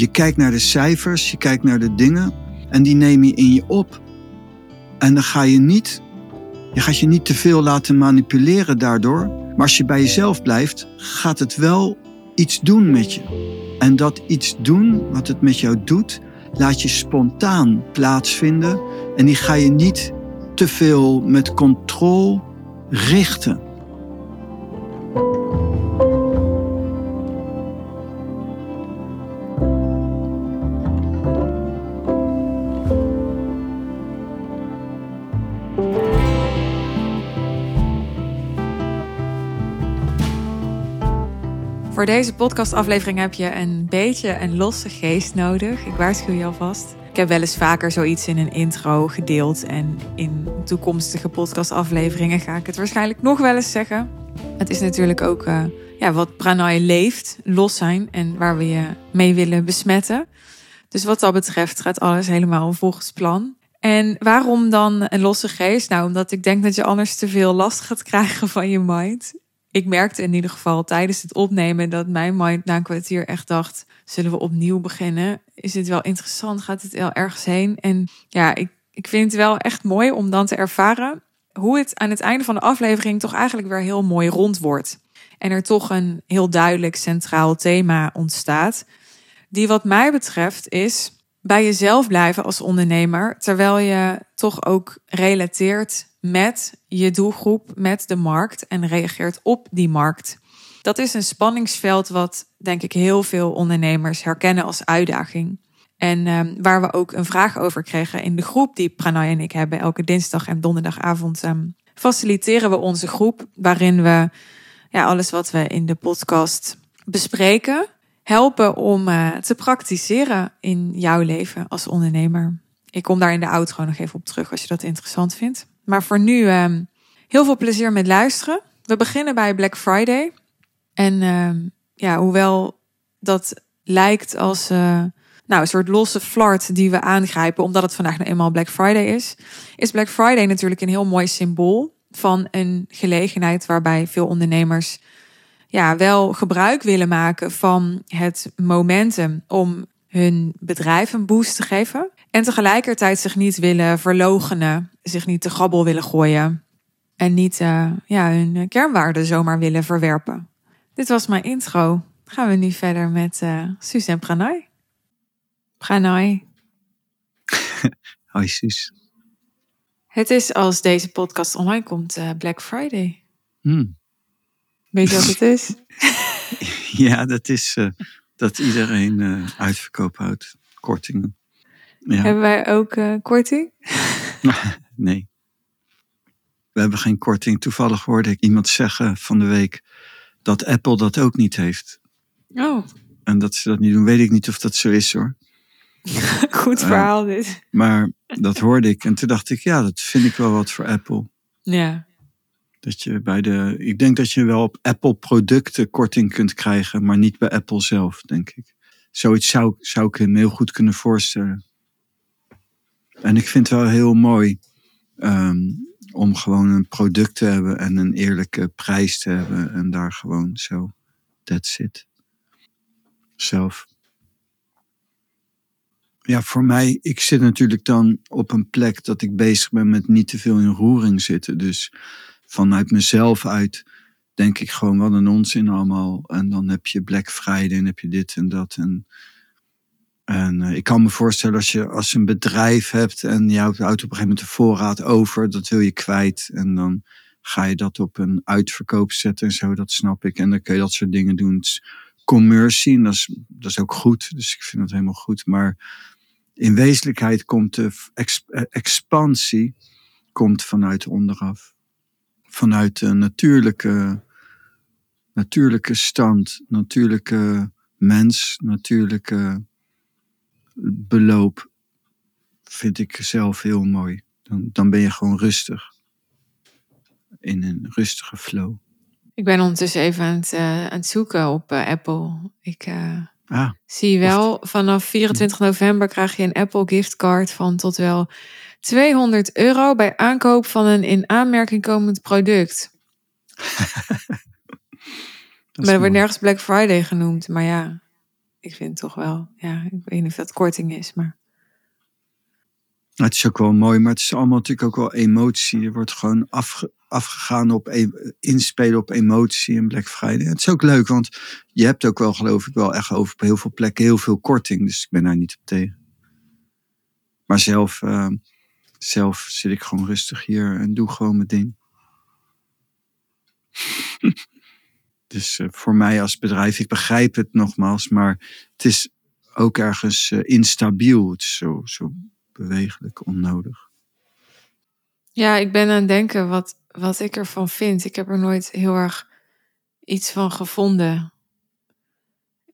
Je kijkt naar de cijfers, je kijkt naar de dingen en die neem je in je op. En dan ga je niet, je gaat je niet te veel laten manipuleren daardoor. Maar als je bij jezelf blijft, gaat het wel iets doen met je. En dat iets doen, wat het met jou doet, laat je spontaan plaatsvinden. En die ga je niet te veel met controle richten. Voor deze podcastaflevering heb je een beetje een losse geest nodig. Ik waarschuw je alvast. Ik heb wel eens vaker zoiets in een intro gedeeld. En in toekomstige podcastafleveringen ga ik het waarschijnlijk nog wel eens zeggen. Het is natuurlijk ook uh, ja, wat Pranay leeft, los zijn en waar we je mee willen besmetten. Dus wat dat betreft gaat alles helemaal volgens plan. En waarom dan een losse geest? Nou, omdat ik denk dat je anders te veel last gaat krijgen van je mind ik merkte in ieder geval tijdens het opnemen dat mijn mind na een kwartier echt dacht: zullen we opnieuw beginnen? Is dit wel interessant? Gaat het wel ergens heen? En ja, ik, ik vind het wel echt mooi om dan te ervaren hoe het aan het einde van de aflevering toch eigenlijk weer heel mooi rond wordt. En er toch een heel duidelijk centraal thema ontstaat. Die wat mij betreft is bij jezelf blijven als ondernemer, terwijl je toch ook relateert met je doelgroep, met de markt en reageert op die markt. Dat is een spanningsveld wat denk ik heel veel ondernemers herkennen als uitdaging. En um, waar we ook een vraag over kregen in de groep die Pranay en ik hebben. Elke dinsdag en donderdagavond um, faciliteren we onze groep. Waarin we ja, alles wat we in de podcast bespreken, helpen om uh, te praktiseren in jouw leven als ondernemer. Ik kom daar in de outro nog even op terug als je dat interessant vindt. Maar voor nu um, heel veel plezier met luisteren. We beginnen bij Black Friday. En um, ja, hoewel dat lijkt als uh, nou, een soort losse flart die we aangrijpen, omdat het vandaag nou eenmaal Black Friday is, is Black Friday natuurlijk een heel mooi symbool van een gelegenheid waarbij veel ondernemers ja, wel gebruik willen maken van het momentum om hun bedrijf een boost te geven. En tegelijkertijd zich niet willen verlogenen, zich niet te grabbel willen gooien. En niet uh, ja, hun kernwaarden zomaar willen verwerpen. Dit was mijn intro. gaan we nu verder met uh, Suus en Pranay. Pranay. Hoi Suus. Het is als deze podcast online komt uh, Black Friday. Hmm. Weet je wat het is? ja, dat is dat iedereen uitverkoop houdt. Kortingen. Ja. Hebben wij ook uh, korting? nee. We hebben geen korting. Toevallig hoorde ik iemand zeggen van de week dat Apple dat ook niet heeft. Oh. En dat ze dat niet doen, weet ik niet of dat zo is hoor. Goed verhaal uh, dit. Maar dat hoorde ik en toen dacht ik, ja, dat vind ik wel wat voor Apple. Ja. Dat je bij de, ik denk dat je wel op Apple producten korting kunt krijgen, maar niet bij Apple zelf, denk ik. Zoiets zou, zou ik me heel goed kunnen voorstellen. En ik vind het wel heel mooi um, om gewoon een product te hebben en een eerlijke prijs te hebben. En daar gewoon zo, that's it. Zelf. Ja, voor mij, ik zit natuurlijk dan op een plek dat ik bezig ben met niet te veel in roering zitten. Dus vanuit mezelf uit denk ik gewoon wat een onzin allemaal. En dan heb je Black Friday en heb je dit en dat. En en uh, ik kan me voorstellen als je als een bedrijf hebt en je houdt op een gegeven moment de voorraad over, dat wil je kwijt. En dan ga je dat op een uitverkoop zetten en zo, dat snap ik. En dan kun je dat soort dingen doen. Het commercie, en dat is, dat is ook goed. Dus ik vind dat helemaal goed. Maar in wezenlijkheid komt de eh, expansie komt vanuit onderaf. Vanuit de natuurlijke, natuurlijke stand, natuurlijke mens, natuurlijke beloop vind ik zelf heel mooi. Dan, dan ben je gewoon rustig. In een rustige flow. Ik ben ondertussen even aan het, uh, aan het zoeken op uh, Apple. Ik uh, ah, zie wel, vanaf 24 november krijg je een Apple giftcard van tot wel 200 euro bij aankoop van een in aanmerking komend product. maar er wordt nergens Black Friday genoemd, maar ja. Ik vind toch wel, ja, ik weet niet of dat korting is, maar. Het is ook wel mooi, maar het is allemaal natuurlijk ook wel emotie. Er wordt gewoon afgegaan op e inspelen op emotie en Black Friday. Het is ook leuk, want je hebt ook wel, geloof ik, wel echt over heel veel plekken heel veel korting. Dus ik ben daar niet op tegen. Maar zelf, uh, zelf zit ik gewoon rustig hier en doe gewoon mijn ding. dus uh, voor mij als bedrijf, ik begrijp het nogmaals, maar het is ook ergens uh, instabiel. Het is zo, zo bewegelijk, onnodig. Ja, ik ben aan het denken wat, wat ik ervan vind. Ik heb er nooit heel erg iets van gevonden.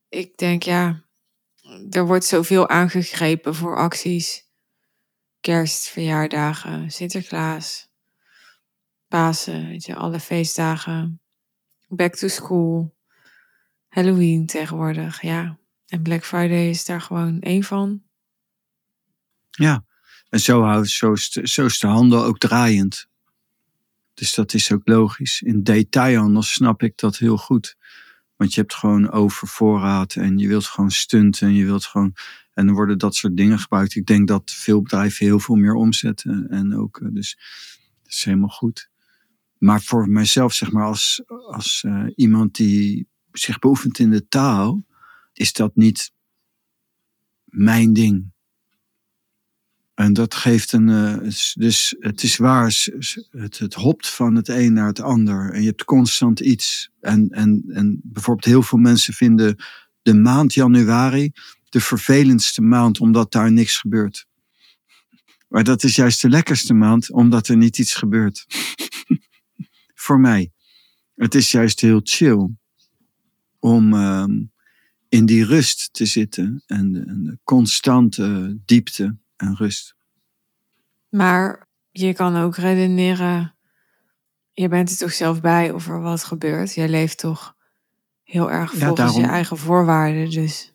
Ik denk, ja, er wordt zoveel aangegrepen voor acties. Kerst, verjaardagen, Sinterklaas, Pasen, weet je, alle feestdagen. Back to school, Halloween tegenwoordig, ja. En Black Friday is daar gewoon één van. Ja, en zo, houdt, zo, is, zo is de handel ook draaiend. Dus dat is ook logisch. In detailhandel snap ik dat heel goed. Want je hebt gewoon overvoorraad en je wilt gewoon stunten en je wilt gewoon. En dan worden dat soort dingen gebruikt. Ik denk dat veel bedrijven heel veel meer omzetten. En ook, eh, dus dat is helemaal goed. Maar voor mijzelf, zeg maar, als, als uh, iemand die zich beoefent in de taal, is dat niet mijn ding. En dat geeft een. Uh, dus het is waar, het, het hopt van het een naar het ander. En je hebt constant iets. En, en, en bijvoorbeeld, heel veel mensen vinden de maand januari de vervelendste maand, omdat daar niks gebeurt. Maar dat is juist de lekkerste maand, omdat er niet iets gebeurt. Voor mij. Het is juist heel chill om uh, in die rust te zitten en de, en de constante diepte en rust. Maar je kan ook redeneren, je bent er toch zelf bij of er wat gebeurt. Jij leeft toch heel erg volgens je eigen voorwaarden. Dus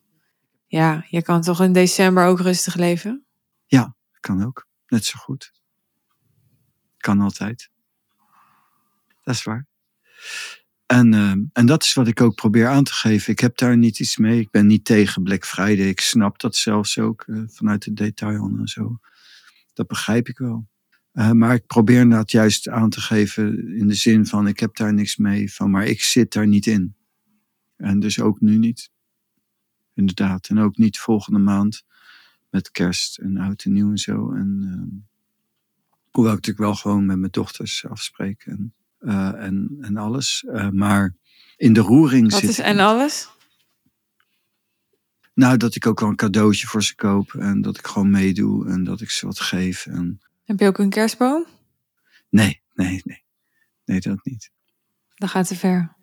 ja, je kan toch in december ook rustig leven? Ja, kan ook. Net zo goed. Kan altijd. Dat is waar. En, uh, en dat is wat ik ook probeer aan te geven. Ik heb daar niet iets mee. Ik ben niet tegen Black Friday. Ik snap dat zelfs ook uh, vanuit de detail en zo. Dat begrijp ik wel. Uh, maar ik probeer dat juist aan te geven in de zin van ik heb daar niks mee van, maar ik zit daar niet in. En dus ook nu niet. Inderdaad. En ook niet volgende maand met kerst en oud en nieuw en zo. En, uh, hoewel ik natuurlijk wel gewoon met mijn dochters afspreek. En, en, en alles. Uh, maar in de roering Wat zit. is en alles? Nou, dat ik ook wel een cadeautje voor ze koop. En dat ik gewoon meedoe. En dat ik ze wat geef. En... Heb je ook een kerstboom? Nee, nee, nee. Nee, dat niet. Dat gaat te ver.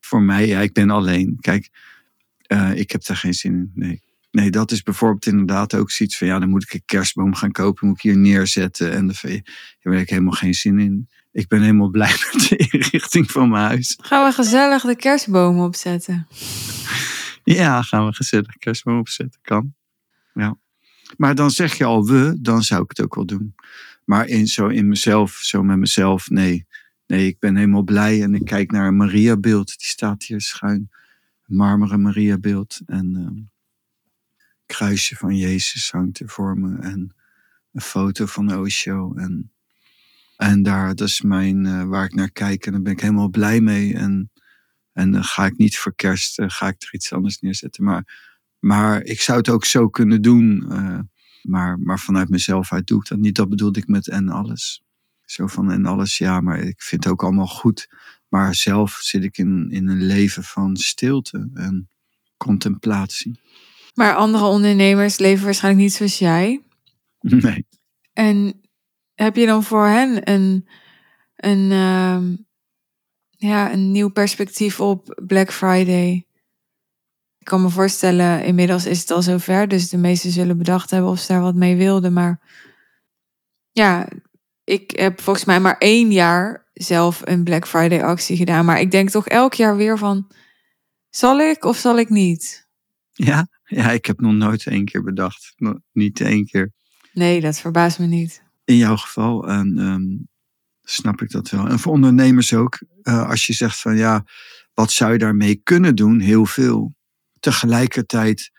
Voor mij, ja, ik ben alleen. Kijk, uh, ik heb daar geen zin in. Nee. Nee, dat is bijvoorbeeld inderdaad ook zoiets van ja, dan moet ik een kerstboom gaan kopen, moet ik hier neerzetten. En daar heb ik helemaal geen zin in. Ik ben helemaal blij met de inrichting van mijn huis. Gaan we gezellig de kerstboom opzetten? Ja, gaan we gezellig kerstboom opzetten. Kan. Ja. Maar dan zeg je al we, dan zou ik het ook wel doen. Maar in, zo in mezelf, zo met mezelf, nee. Nee, ik ben helemaal blij en ik kijk naar een Maria-beeld. Die staat hier schuin. Een marmeren Maria-beeld. En um, kruisje van Jezus hangt er voor me. En een foto van Osho. En, en daar, dat is mijn, uh, waar ik naar kijk. En daar ben ik helemaal blij mee. En, en dan ga ik niet voor kerst, uh, ga ik er iets anders neerzetten. Maar, maar ik zou het ook zo kunnen doen. Uh, maar, maar vanuit mezelf uit doe ik dat niet. Dat bedoelde ik met en alles. Zo van en alles, ja, maar ik vind het ook allemaal goed. Maar zelf zit ik in, in een leven van stilte en contemplatie. Maar andere ondernemers leven waarschijnlijk niet zoals jij. Nee. En heb je dan voor hen een, een, uh, ja, een nieuw perspectief op Black Friday? Ik kan me voorstellen, inmiddels is het al zover, dus de meesten zullen bedacht hebben of ze daar wat mee wilden. Maar ja, ik heb volgens mij maar één jaar zelf een Black Friday actie gedaan. Maar ik denk toch elk jaar weer van, zal ik of zal ik niet? Ja, ja ik heb nog nooit één keer bedacht. Niet één keer. Nee, dat verbaast me niet. In jouw geval en, um, snap ik dat wel. En voor ondernemers ook. Uh, als je zegt van ja, wat zou je daarmee kunnen doen? Heel veel. Tegelijkertijd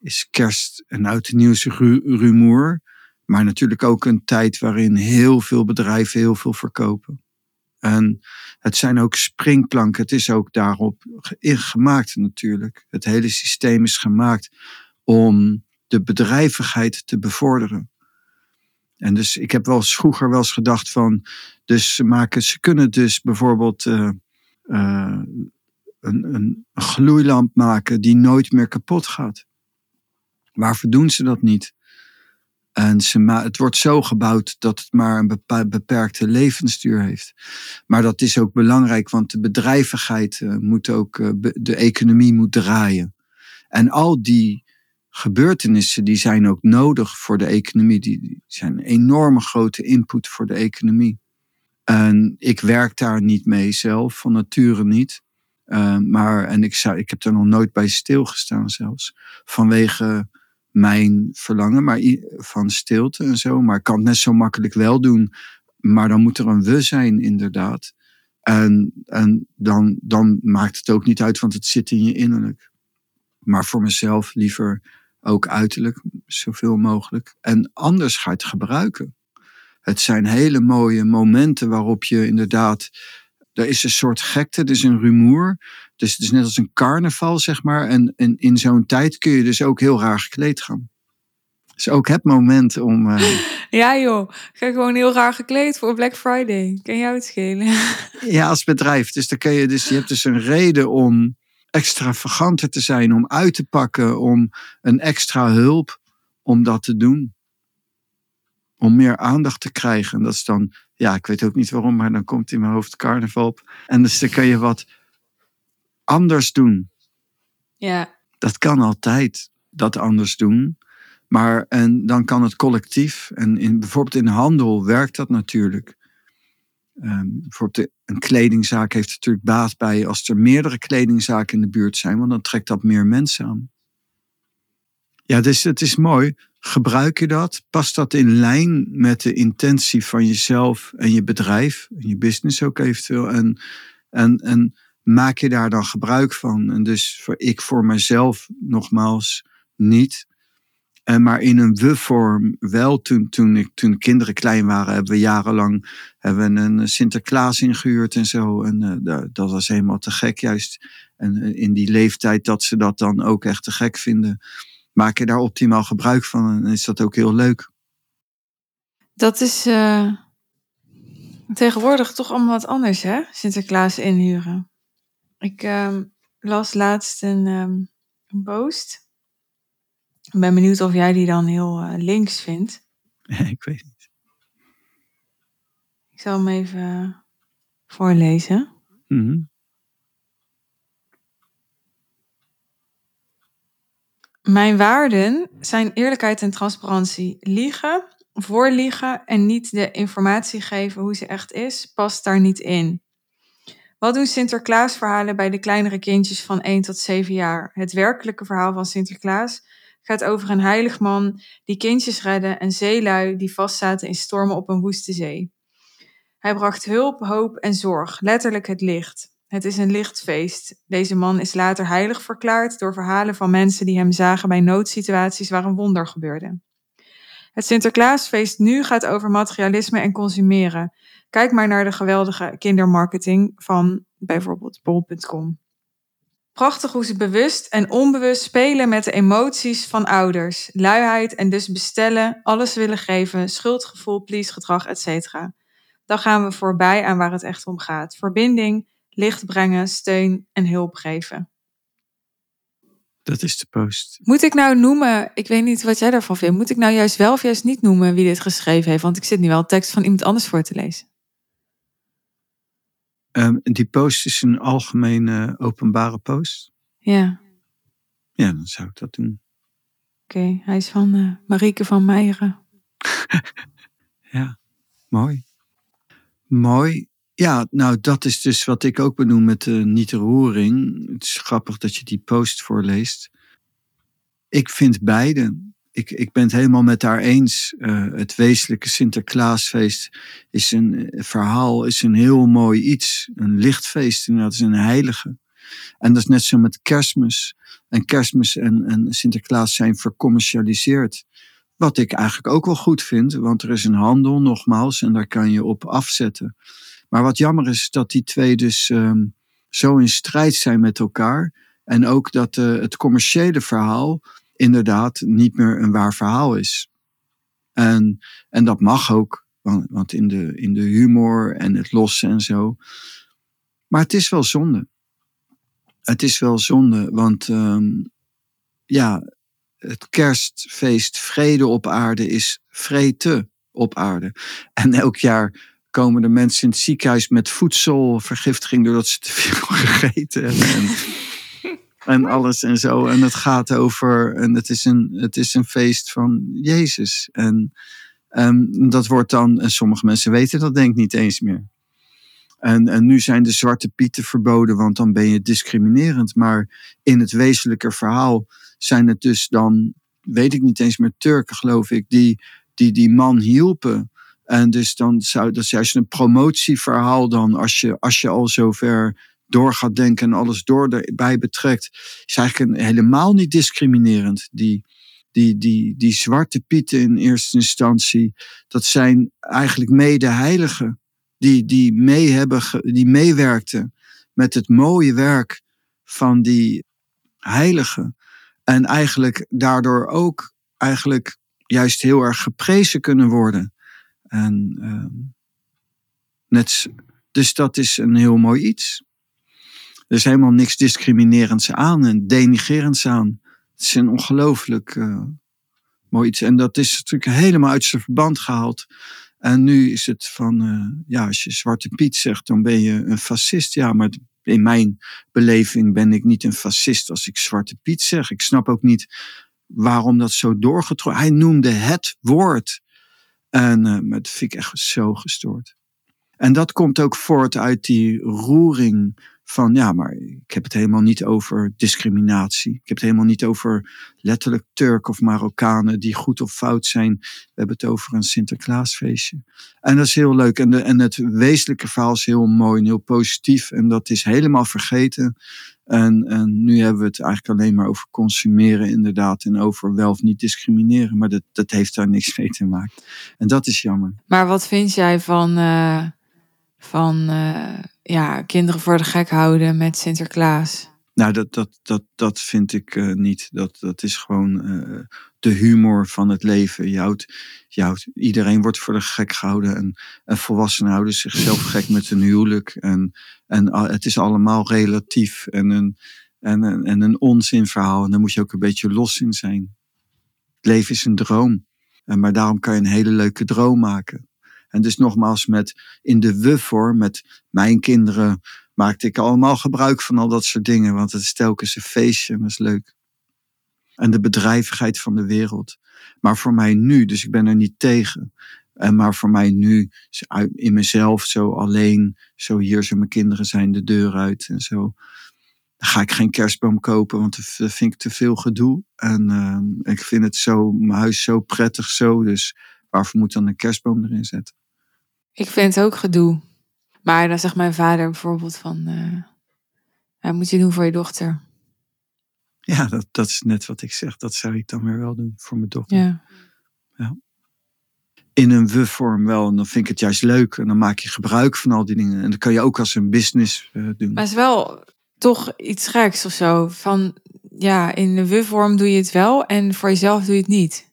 is kerst een oud en nieuwse rumoer. Maar natuurlijk ook een tijd waarin heel veel bedrijven heel veel verkopen. En het zijn ook springplanken. Het is ook daarop gemaakt natuurlijk. Het hele systeem is gemaakt om de bedrijvigheid te bevorderen. En dus ik heb wel eens vroeger wel eens gedacht van, dus ze, maken, ze kunnen dus bijvoorbeeld uh, uh, een, een gloeilamp maken die nooit meer kapot gaat. Waarvoor doen ze dat niet? En ze het wordt zo gebouwd dat het maar een beperkte levensduur heeft. Maar dat is ook belangrijk, want de bedrijvigheid uh, moet ook, uh, de economie moet draaien. En al die gebeurtenissen die zijn ook nodig voor de economie. Die zijn een enorme grote input voor de economie. En ik werk daar niet mee zelf, van nature niet. Uh, maar, en ik, zou, ik heb er nog nooit bij stilgestaan zelfs. Vanwege mijn verlangen maar van stilte en zo. Maar ik kan het net zo makkelijk wel doen. Maar dan moet er een we zijn, inderdaad. En, en dan, dan maakt het ook niet uit, want het zit in je innerlijk. Maar voor mezelf liever ook uiterlijk, zoveel mogelijk. En anders ga het gebruiken. Het zijn hele mooie momenten waarop je inderdaad. Er is een soort gekte, er is een rumoer. Dus het is net als een carnaval, zeg maar. En, en in zo'n tijd kun je dus ook heel raar gekleed gaan. Dus ook het moment om. Uh... Ja, joh. Ga gewoon heel raar gekleed voor Black Friday. Kan jou het schelen? Ja, als bedrijf. Dus, dan kun je, dus je hebt dus een reden om extravaganter te zijn, om uit te pakken, om een extra hulp om dat te doen. Om meer aandacht te krijgen. En dat is dan, ja, ik weet ook niet waarom, maar dan komt in mijn hoofd carnaval op. En dus dan kun je wat anders doen. Ja. Dat kan altijd, dat anders doen. Maar en dan kan het collectief. En in, bijvoorbeeld in handel werkt dat natuurlijk. Um, bijvoorbeeld een kledingzaak heeft natuurlijk baat bij als er meerdere kledingzaken in de buurt zijn, want dan trekt dat meer mensen aan. Ja, dus het is mooi. Gebruik je dat? Past dat in lijn met de intentie van jezelf en je bedrijf en je business ook eventueel? En, en, en maak je daar dan gebruik van? En dus voor ik voor mezelf nogmaals niet. En maar in een we-vorm wel. Toen, toen, ik, toen kinderen klein waren, hebben we jarenlang hebben we een Sinterklaas ingehuurd en zo. En uh, dat was helemaal te gek juist. En uh, in die leeftijd dat ze dat dan ook echt te gek vinden. Maak je daar optimaal gebruik van en is dat ook heel leuk. Dat is uh, tegenwoordig toch allemaal wat anders, hè? Sinterklaas inhuren. Ik ehm, las laatst een, um, een post ik ben benieuwd of jij die dan heel uh, links vindt. ik weet niet. Ik zal hem even voorlezen. Mm -hmm. Mijn waarden zijn eerlijkheid en transparantie. Liegen, voorliegen en niet de informatie geven hoe ze echt is, past daar niet in. Wat doen Sinterklaasverhalen bij de kleinere kindjes van 1 tot 7 jaar? Het werkelijke verhaal van Sinterklaas gaat over een heilig man die kindjes redde en zeelui die vastzaten in stormen op een woeste zee. Hij bracht hulp, hoop en zorg, letterlijk het licht. Het is een lichtfeest. Deze man is later heilig verklaard door verhalen van mensen die hem zagen bij noodsituaties waar een wonder gebeurde. Het Sinterklaasfeest nu gaat over materialisme en consumeren. Kijk maar naar de geweldige kindermarketing van bijvoorbeeld bol.com. Prachtig hoe ze bewust en onbewust spelen met de emoties van ouders. Luiheid en dus bestellen, alles willen geven, schuldgevoel, please-gedrag, etc. Dan gaan we voorbij aan waar het echt om gaat. Verbinding, licht brengen, steun en hulp geven. Dat is de post. Moet ik nou noemen, ik weet niet wat jij daarvan vindt, moet ik nou juist wel of juist niet noemen wie dit geschreven heeft? Want ik zit nu wel tekst van iemand anders voor te lezen. Um, die post is een algemene openbare post. Ja. Ja, dan zou ik dat doen. Oké, hij is van uh, Marieke van Meijeren. ja, mooi. Mooi. Ja, nou dat is dus wat ik ook benoem met de niet-roering. Het is grappig dat je die post voorleest. Ik vind beide ik, ik ben het helemaal met haar eens. Uh, het wezenlijke Sinterklaasfeest is een uh, verhaal, is een heel mooi iets. Een lichtfeest, dat is een heilige. En dat is net zo met kerstmis. En kerstmis en, en Sinterklaas zijn vercommercialiseerd. Wat ik eigenlijk ook wel goed vind, want er is een handel nogmaals en daar kan je op afzetten. Maar wat jammer is dat die twee dus ehm, zo in strijd zijn met elkaar. En ook dat uh, het commerciële verhaal inderdaad niet meer een waar verhaal is. En, en dat mag ook, want, want in, de, in de humor en het lossen en zo. Maar het is wel zonde. Het is wel zonde, want um, ja, het kerstfeest vrede op aarde is vrede op aarde. En elk jaar komen de mensen in het ziekenhuis met voedselvergiftiging doordat ze te veel gegeten hebben. En, en alles en zo. En het gaat over, en het is een, het is een feest van Jezus. En um, dat wordt dan, en sommige mensen weten dat denk ik niet eens meer. En, en nu zijn de zwarte pieten verboden, want dan ben je discriminerend. Maar in het wezenlijke verhaal zijn het dus dan, weet ik niet eens meer, Turken geloof ik, die die, die man hielpen. En dus dan zou dat is juist een promotieverhaal dan, als je, als je al zover door gaat denken en alles door erbij betrekt, is eigenlijk een, helemaal niet discriminerend. Die, die, die, die zwarte pieten in eerste instantie, dat zijn eigenlijk mede-heiligen die, die, mee hebben, die meewerkten met het mooie werk van die heiligen. En eigenlijk daardoor ook eigenlijk juist heel erg geprezen kunnen worden. En, uh, net, dus dat is een heel mooi iets. Er is helemaal niks discriminerends aan en denigerends aan. Het is een ongelooflijk uh, mooi iets. En dat is natuurlijk helemaal uit zijn verband gehaald. En nu is het van, uh, ja, als je Zwarte Piet zegt, dan ben je een fascist. Ja, maar in mijn beleving ben ik niet een fascist als ik Zwarte Piet zeg. Ik snap ook niet waarom dat zo doorgetrokken. Hij noemde het woord. En uh, dat vind ik echt zo gestoord. En dat komt ook voort uit die roering van ja, maar ik heb het helemaal niet over discriminatie. Ik heb het helemaal niet over letterlijk Turk of Marokkanen die goed of fout zijn. We hebben het over een Sinterklaasfeestje. En dat is heel leuk. En, de, en het wezenlijke verhaal is heel mooi en heel positief. En dat is helemaal vergeten. En, en nu hebben we het eigenlijk alleen maar over consumeren, inderdaad. En over wel of niet discrimineren. Maar dat, dat heeft daar niks mee te maken. En dat is jammer. Maar wat vind jij van. Uh, van uh ja, kinderen voor de gek houden met Sinterklaas. Nou, dat, dat, dat, dat vind ik uh, niet. Dat, dat is gewoon uh, de humor van het leven. Je houdt, iedereen wordt voor de gek gehouden. En, en volwassenen houden zichzelf gek met een huwelijk. En, en het is allemaal relatief en een, en, en, en een onzinverhaal. En daar moet je ook een beetje los in zijn. Het leven is een droom. En, maar daarom kan je een hele leuke droom maken. En dus nogmaals, met in de we-vorm, met mijn kinderen, maakte ik allemaal gebruik van al dat soort dingen. Want het is telkens een feestje en dat is leuk. En de bedrijvigheid van de wereld. Maar voor mij nu, dus ik ben er niet tegen. En maar voor mij nu, in mezelf, zo alleen, zo hier zo mijn kinderen zijn de deur uit en zo. Dan ga ik geen kerstboom kopen, want dat vind ik te veel gedoe. En uh, ik vind het zo, mijn huis zo prettig zo, dus waarvoor moet dan een kerstboom erin zetten? Ik vind het ook gedoe. Maar dan zegt mijn vader bijvoorbeeld van, uh, ja, moet je doen voor je dochter. Ja, dat, dat is net wat ik zeg. Dat zou ik dan weer wel doen voor mijn dochter. Ja. ja. In een we-vorm wel. En dan vind ik het juist leuk. En dan maak je gebruik van al die dingen. En dat kan je ook als een business uh, doen. Maar het is wel toch iets geks of zo. Van, ja, in de we-vorm doe je het wel. En voor jezelf doe je het niet.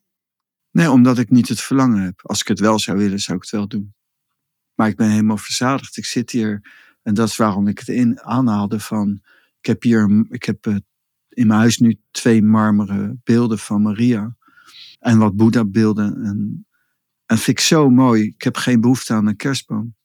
Nee, omdat ik niet het verlangen heb. Als ik het wel zou willen, zou ik het wel doen. Maar ik ben helemaal verzadigd. Ik zit hier en dat is waarom ik het in aanhaalde van. Ik heb hier, ik heb uh, in mijn huis nu twee marmeren beelden van Maria. En wat Boeddha-beelden. En, en vind ik zo mooi. Ik heb geen behoefte aan een kerstboom.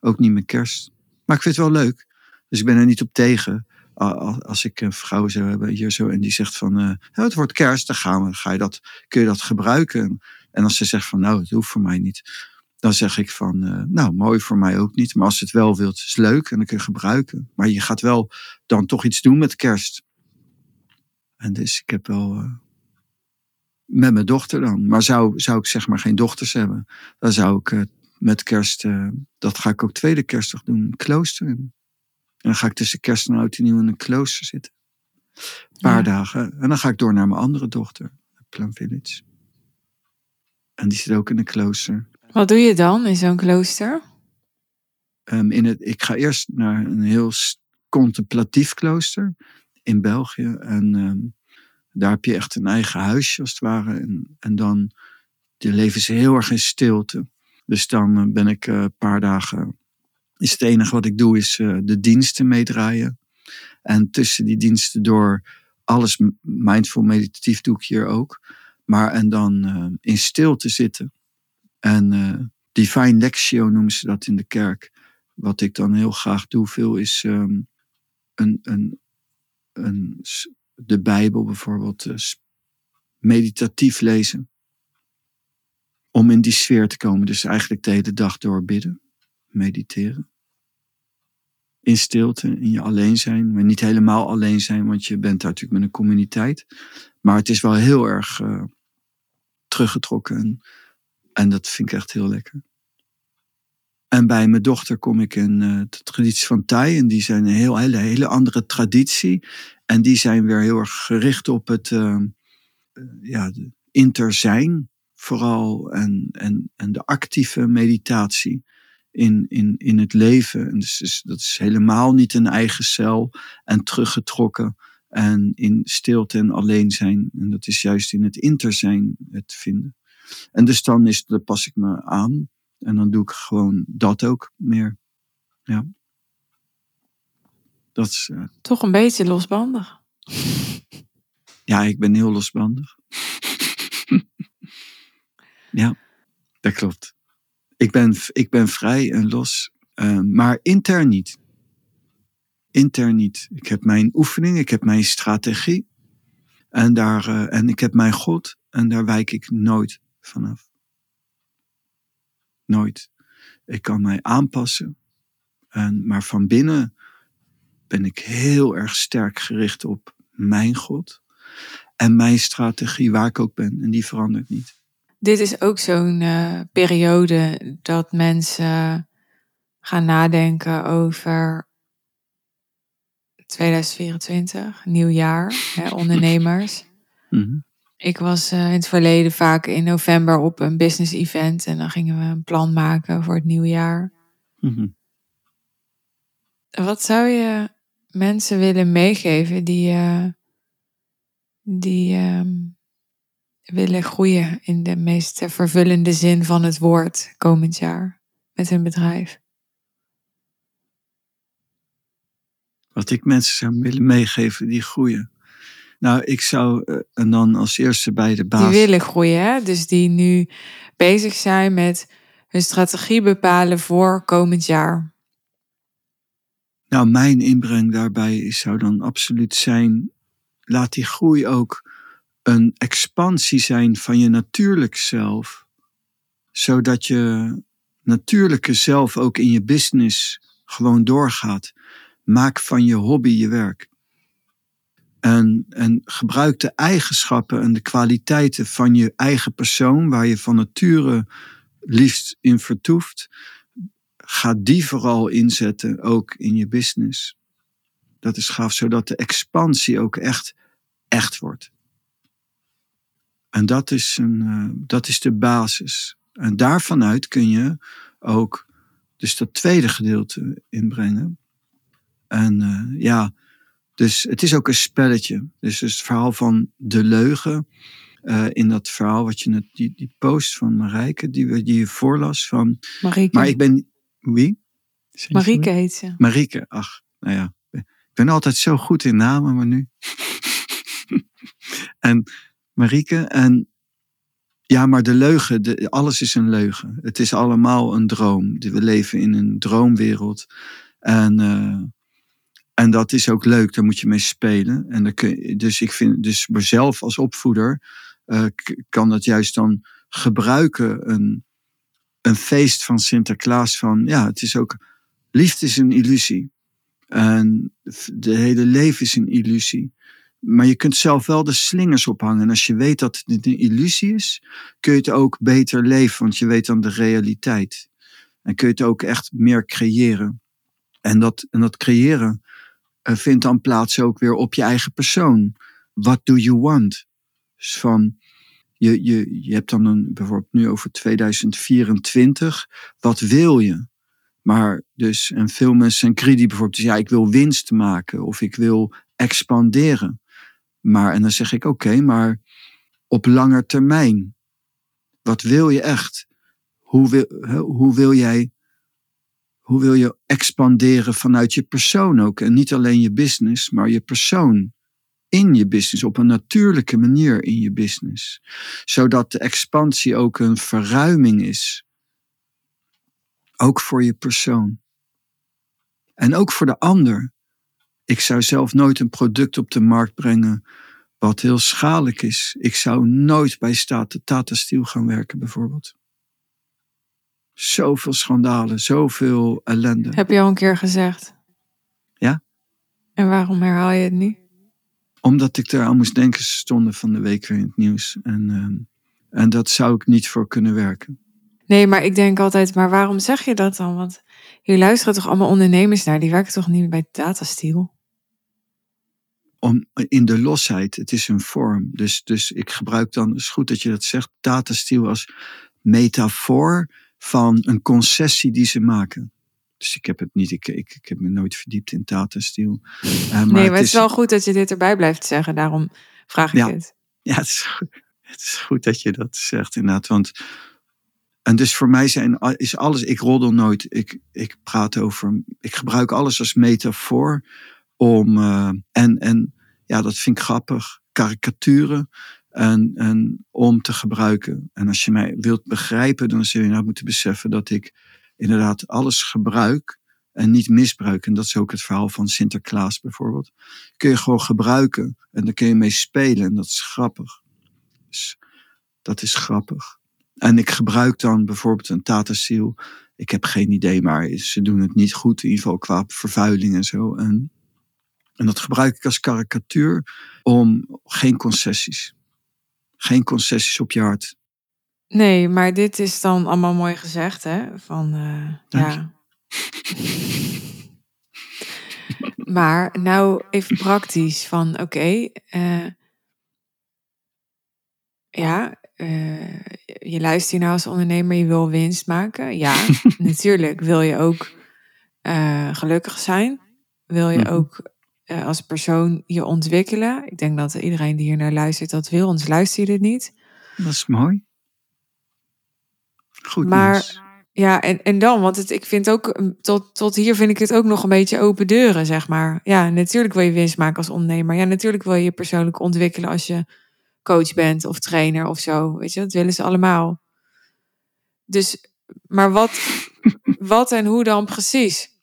Ook niet met kerst. Maar ik vind het wel leuk. Dus ik ben er niet op tegen. Als ik een vrouw zou hebben hier zo en die zegt van uh, het wordt kerst, dan gaan we, ga je dat, kun je dat gebruiken. En als ze zegt van nou, het hoeft voor mij niet dan zeg ik van, uh, nou, mooi voor mij ook niet. Maar als het wel wilt, is leuk en dan kun je gebruiken. Maar je gaat wel dan toch iets doen met kerst. En dus ik heb wel uh, met mijn dochter dan. Maar zou, zou ik zeg maar geen dochters hebben, dan zou ik met kerst, dat ga ik ook tweede kerstdag doen, klooster. En dan ga ik tussen kerst en oud en nieuw in een klooster zitten. Een paar Ja. dagen. En dan ga ik door naar mijn andere dochter, Plum Village. En die zit ook in een klooster. Wat doe je dan in zo'n klooster? Ehm, in het, ik ga eerst naar een heel contemplatief klooster in België. En ehm, daar heb je echt een eigen huisje als het ware. En, en dan leven ze heel erg in stilte. Dus dan eh, ben ik eh, een paar dagen. Is het enige wat ik doe, is eh, de diensten meedraaien. En tussen die diensten door alles mindful meditatief doe ik hier ook. Maar en dan eh, in stilte zitten. En eh, divine lectio noemen ze dat in de kerk. Wat ik dan heel graag doe, veel is ehm, een, een, een, de Bijbel bijvoorbeeld meditatief lezen. Om in die sfeer te komen. Dus eigenlijk de hele dag door bidden, mediteren. In stilte, in je alleen zijn. Maar niet helemaal alleen zijn, want je bent daar natuurlijk met een communiteit. Maar het is wel heel erg eh, teruggetrokken. En, dat vind ik echt heel lekker. En bij mijn dochter kom ik in eh, de traditie van Thai. En die zijn een heel, hele, hele andere traditie. En die zijn weer heel erg gericht op het eh, ja, de interzijn vooral. En, en, en de actieve meditatie in, in, in het leven. En dus, dat is helemaal niet een eigen cel en teruggetrokken. En in stilte en alleen zijn. En dat is juist in het interzijn het vinden. En dus dan, is, dan pas ik me aan. En dan doe ik gewoon dat ook meer. Ja. Dat is, eh, Toch een beetje losbandig. ja, ik ben heel losbandig. ja, dat klopt. Ik ben, ik ben vrij en los, eh, maar intern niet. Intern niet. Ik heb mijn oefening, ik heb mijn strategie. En, daar, eh, en ik heb mijn God. En daar wijk ik nooit vanaf. Nooit. Ik kan mij aanpassen. En, maar van binnen ben ik heel erg sterk gericht op mijn God. En mijn strategie waar ik ook ben. En die verandert niet. Dit is ook zo'n eh, periode dat mensen gaan nadenken over 2024, nieuw jaar, hè, ondernemers. Mhm. Ik was eh, in het verleden vaak in november op een business event en dan gingen we een plan maken voor het nieuwe jaar. Mhm. Wat zou je mensen willen meegeven die, eh, die ehm, willen groeien in de meest vervullende zin van het woord komend jaar met hun bedrijf? Wat ik mensen zou willen meegeven die groeien. Nou, ik zou, eh, en dan als eerste bij de baas. Die willen groeien, hè? dus die nu bezig zijn met hun strategie bepalen voor komend jaar. Nou, mijn inbreng daarbij zou dan absoluut zijn, laat die groei ook een expansie zijn van je natuurlijk zelf, zodat je natuurlijke zelf ook in je business gewoon doorgaat. Maak van je hobby je werk. En, en gebruik de eigenschappen en de kwaliteiten van je eigen persoon, waar je van nature liefst in vertoeft, ga die vooral inzetten ook in je business. Dat is gaaf, zodat de expansie ook echt, echt wordt. En dat is, een, eh, dat is de basis. En daarvanuit kun je ook dus dat tweede gedeelte inbrengen. En eh, ja, dus het is ook een spelletje. Dus het verhaal van de leugen. eh, in dat verhaal wat je net, die, die post van Marijke, die, we- die je voorlas van. Marieke, Maar ik ben. Wie? Marieke heet ze. Marieke, ach, nou ja. Ik ben altijd zo goed in namen, maar nu. en Marieke, en ja, maar de leugen, de, alles is een leugen. Het is allemaal een droom. We leven in een droomwereld. En, eh, en dat is ook leuk, daar moet je mee spelen. En dan kun dus ik vind, dus mezelf als opvoeder eh, kan dat juist dan gebruiken. Een, een feest van Sinterklaas van, ja, het is ook, liefde is een illusie. En de hele leven is een illusie. Maar je kunt zelf wel de slingers ophangen. En als je weet dat het een illusie is, kun je het ook beter leven, want je weet dan de realiteit. En kun je het ook echt meer creëren. En dat, en dat creëren uh, vindt dan plaats ook weer op je eigen persoon. What do you want? Dus van, je, je, je hebt dan een, bijvoorbeeld nu over 2024. Wat wil je? Maar dus, en veel mensen zijn greedy bijvoorbeeld. Ja, ik wil winst maken of ik wil expanderen. Maar, en dan zeg ik, oké, maar op langer termijn. Wat wil je echt? Hoe wil, hoe wil jij, hoe wil je expanderen vanuit je persoon ook? En niet alleen je business, maar je persoon in je business, op een natuurlijke manier in je business. Zodat de expansie ook een verruiming is. Ook voor je persoon. En ook voor de ander. Ik zou zelf nooit een product op de markt brengen wat heel schadelijk is. Ik zou nooit bij Tata Steel gaan werken bijvoorbeeld. Zoveel schandalen, zoveel ellende. Heb je al een keer gezegd? Ja. En waarom herhaal je het nu? Omdat ik eraan moest denken, ze stonden van de week weer in het nieuws. En, uh, en dat zou ik niet voor kunnen werken. Nee, maar ik denk altijd, maar waarom zeg je dat dan? Want hier luisteren toch allemaal ondernemers naar, die werken toch niet bij Data Steel? Om, in de losheid, het is een vorm. Dus, dus ik gebruik dan, het is goed dat je dat zegt, Data Steel als metafoor van een concessie die ze maken. Dus ik heb het niet, ik, ik, ik heb me nooit verdiept in Tata Steel. Uh, maar nee, maar het is, wel goed dat je dit erbij blijft zeggen, daarom vraag ik ja, het. Ja, het is, goed, het is goed dat je dat zegt inderdaad, want... En dus voor mij zijn, is alles, ik roddel nooit, ik, ik praat over, ik gebruik alles als metafoor om, uh, en, en ja, dat vind ik grappig, karikaturen, en, en om te gebruiken. En als je mij wilt begrijpen, dan zul je nou moeten beseffen dat ik inderdaad alles gebruik en niet misbruik. En dat is ook het verhaal van Sinterklaas bijvoorbeeld. Kun je gewoon gebruiken en daar kun je mee spelen en dat is grappig. Dus dat is grappig. En ik gebruik dan bijvoorbeeld een Tata. Ik heb geen idee, maar ze doen het niet goed, in ieder geval qua vervuiling en zo. En, en dat gebruik ik als karikatuur om geen concessies. Geen concessies op je hart. Nee, maar dit is dan allemaal mooi gezegd, hè? Van, uh, ja. maar nou even praktisch van, oké, okay, uh, ja, uh, je luistert hier nou als ondernemer, je wil winst maken. Ja, natuurlijk wil je ook gelukkig zijn. Wil je mm ook als persoon je ontwikkelen. Ik denk dat iedereen die hier naar luistert dat wil, anders luister je dit niet. Dat is mooi. Goed maar nieuws. ja, en, en dan, want het, ik vind ook, tot, tot hier vind ik het ook nog een beetje open deuren, zeg maar. Ja, natuurlijk wil je winst maken als ondernemer. Ja, natuurlijk wil je je persoonlijk ontwikkelen als je coach bent of trainer of zo. Weet je, dat willen ze allemaal. Dus, maar wat, wat en hoe dan precies?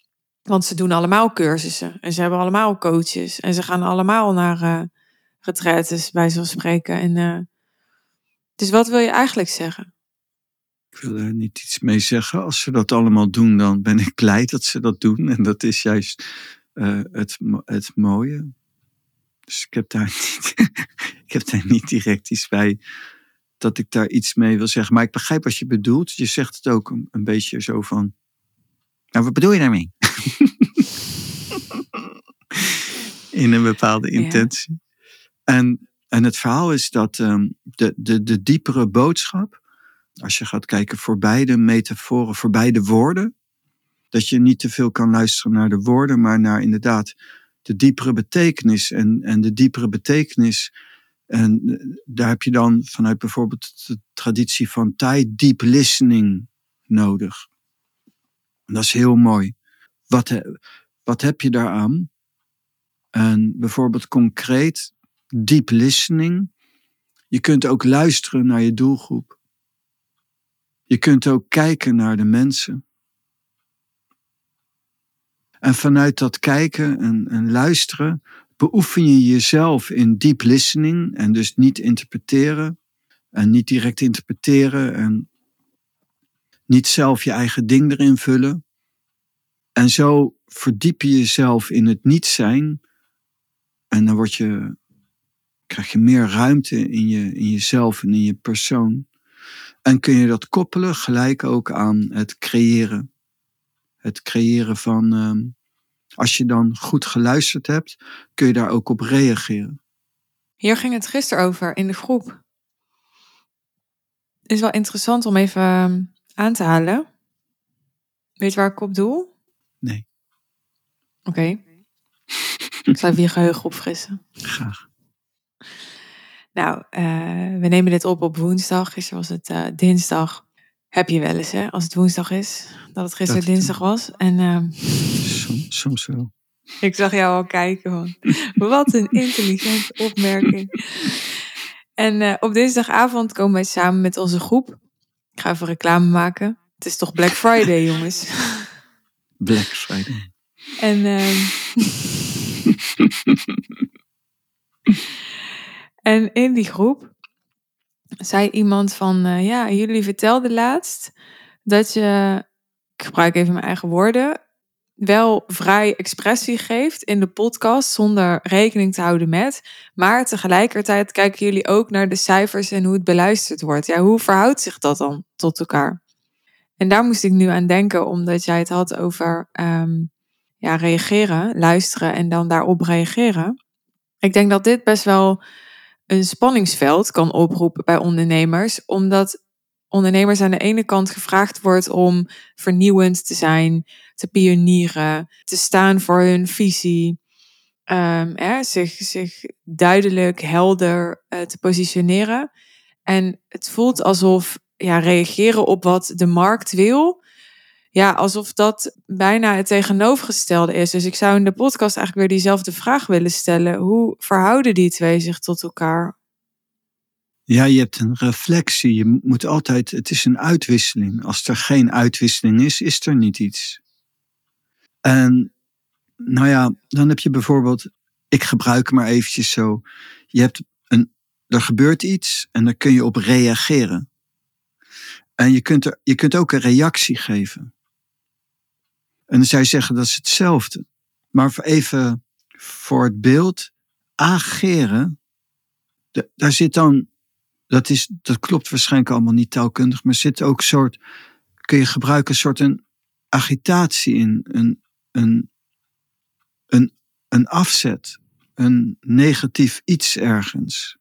Want ze doen allemaal cursussen en ze hebben allemaal coaches en ze gaan allemaal naar uh, retraites, bij zo'n spreken. En, uh, dus wat wil je eigenlijk zeggen? Ik wil er niet iets mee zeggen. Als ze dat allemaal doen, dan ben ik blij dat ze dat doen. En dat is juist uh, het, het mooie. Dus ik heb, daar niet, ik heb daar niet direct iets bij dat ik daar iets mee wil zeggen. Maar ik begrijp wat je bedoelt. Je zegt het ook een beetje zo van. Nou, wat bedoel je daarmee? In een bepaalde intentie. Ja. En, en het verhaal is dat um, de, de, de diepere boodschap als je gaat kijken voor beide metaforen, voor beide woorden, dat je niet te veel kan luisteren naar de woorden, maar naar inderdaad de diepere betekenis. En, en de diepere betekenis, en daar heb je dan vanuit bijvoorbeeld de traditie van Thai deep listening nodig. Dat is heel mooi. Wat, wat heb je daaraan? En bijvoorbeeld concreet, deep listening. Je kunt ook luisteren naar je doelgroep. Je kunt ook kijken naar de mensen. En vanuit dat kijken en, en, luisteren beoefen je jezelf in deep listening en dus niet interpreteren en niet direct interpreteren en niet zelf je eigen ding erin vullen. En zo verdiep je jezelf in het niet zijn en dan word je, krijg je meer ruimte in, je, in jezelf en in je persoon. En kun je dat koppelen gelijk ook aan het creëren. Het creëren van, um, Als je dan goed geluisterd hebt, kun je daar ook op reageren. Hier ging het gisteren over in de groep. Is wel interessant om even ehm, aan te halen. Weet je waar ik op doe? Nee. Oké. ik zal even je geheugen opfrissen. Graag. Nou, uh, we nemen dit op op woensdag. Gisteren was het uh, dinsdag. Heb je wel eens, hè, als het woensdag is, dat het gisteren dat dinsdag was. En, uh, soms, soms wel. Ik zag jou al kijken. Wat een intelligente opmerking. En uh, op dinsdagavond komen wij samen met onze groep. Ik ga even reclame maken. Het is toch Black Friday, jongens. Black Friday. En, uh, en in die groep zei iemand van, uh, ja, jullie vertelden laatst dat je, ik gebruik even mijn eigen woorden, wel vrij expressie geeft in de podcast zonder rekening te houden met. Maar tegelijkertijd kijken jullie ook naar de cijfers en hoe het beluisterd wordt. Ja, hoe verhoudt zich dat dan tot elkaar? En daar moest ik nu aan denken, omdat jij het had over um, ja, reageren, luisteren en dan daarop reageren. Ik denk dat dit best wel een spanningsveld kan oproepen bij ondernemers, omdat ondernemers aan de ene kant gevraagd wordt om vernieuwend te zijn, te pionieren, te staan voor hun visie, um, zich, zich duidelijk, helder uh, te positioneren. En het voelt alsof ja, reageren op wat de markt wil, ja, alsof dat bijna het tegenovergestelde is. Dus ik zou in de podcast eigenlijk weer diezelfde vraag willen stellen. Hoe verhouden die twee zich tot elkaar? Ja, je hebt een reflectie. Je moet altijd, het is een uitwisseling. Als er geen uitwisseling is, is er niet iets. En nou ja, dan heb je bijvoorbeeld, ik gebruik maar eventjes zo. Je hebt een, er gebeurt iets en daar kun je op reageren. En je kunt, er, je kunt ook een reactie geven. En je zeggen dat is hetzelfde. Maar even voor het beeld, ageren, daar zit dan dat, is, dat klopt waarschijnlijk allemaal niet taalkundig, maar zit ook soort, kun je gebruiken, een soort een agitatie in, een, een, een, een afzet, een negatief iets ergens.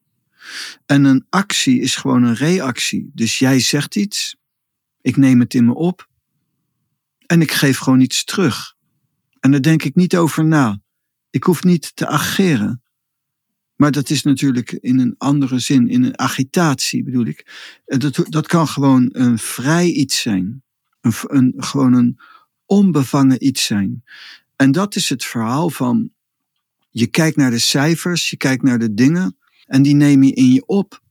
En een actie is gewoon een reactie. Dus jij zegt iets, ik neem het in me op en ik geef gewoon iets terug. En daar denk ik niet over na. Ik hoef niet te ageren. Maar dat is natuurlijk in een andere zin, in een agitatie bedoel ik. Dat, dat kan gewoon een vrij iets zijn. Een, een, gewoon een onbevangen iets zijn. En dat is het verhaal van, je kijkt naar de cijfers, je kijkt naar de dingen en die neem je in je op.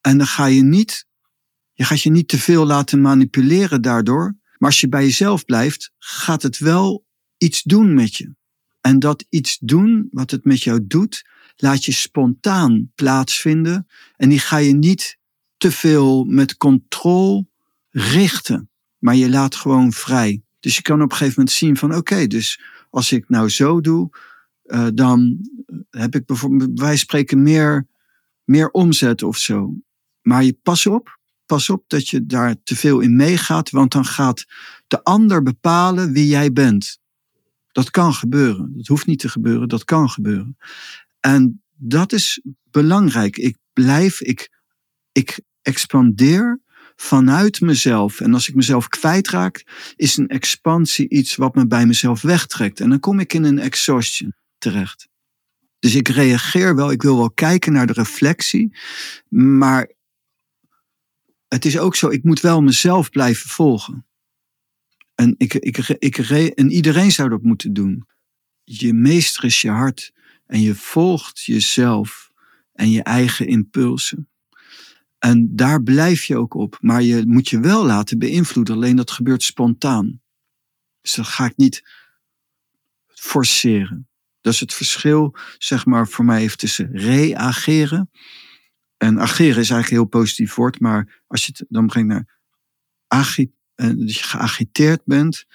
En dan ga je niet, je gaat je niet te veel laten manipuleren daardoor. Maar als je bij jezelf blijft, gaat het wel iets doen met je. En dat iets doen, wat het met jou doet, laat je spontaan plaatsvinden en die ga je niet te veel met controle richten, maar je laat gewoon vrij. Dus je kan op een gegeven moment zien van oké, dus als ik nou zo doe, uh, dan heb ik bijvoorbeeld, wij spreken meer, meer omzet of zo. Maar je pas op, pas op dat je daar te veel in meegaat, want dan gaat de ander bepalen wie jij bent. Dat kan gebeuren. Dat hoeft niet te gebeuren, dat kan gebeuren. En dat is belangrijk. Ik blijf, ik, ik expandeer vanuit mezelf. En als ik mezelf kwijtraak, is een expansie iets wat me bij mezelf wegtrekt. En dan kom ik in een exhaustion terecht. Dus ik reageer wel, ik wil wel kijken naar de reflectie, maar het is ook zo, ik moet wel mezelf blijven volgen. En, ik, ik, ik, en iedereen zou dat moeten doen. Je meester is je hart. En je volgt jezelf en je eigen impulsen. En daar blijf je ook op. Maar je moet je wel laten beïnvloeden. Alleen dat gebeurt spontaan. Dus dat ga ik niet forceren. Dat is het verschil, zeg maar, voor mij even tussen reageren. En ageren is eigenlijk een heel positief woord. Maar als je dan brengt naar agit, dat je geagiteerd bent,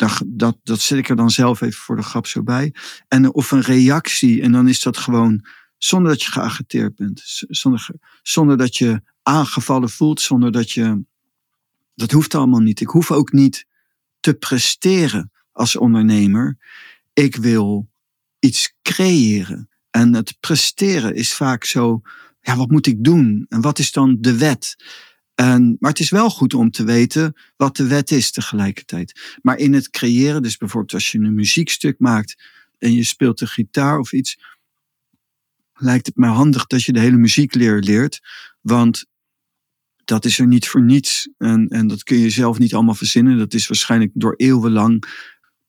dat, dat, dat zet ik er dan zelf even voor de grap zo bij. En, of een reactie. En dan is dat gewoon zonder dat je geagiteerd bent. Zonder, zonder dat je aangevallen voelt. Zonder dat je. Dat hoeft allemaal niet. Ik hoef ook niet te presteren als ondernemer. ik wil iets creëren. En het presteren is vaak zo, ja, wat moet ik doen? En wat is dan de wet? En, maar het is wel goed om te weten wat de wet is tegelijkertijd. Maar in het creëren, dus bijvoorbeeld als je een muziekstuk maakt en je speelt de gitaar of iets, lijkt het me handig dat je de hele muziekleer leert. Want dat is er niet voor niets. En, en dat kun je zelf niet allemaal verzinnen. Dat is waarschijnlijk door eeuwenlang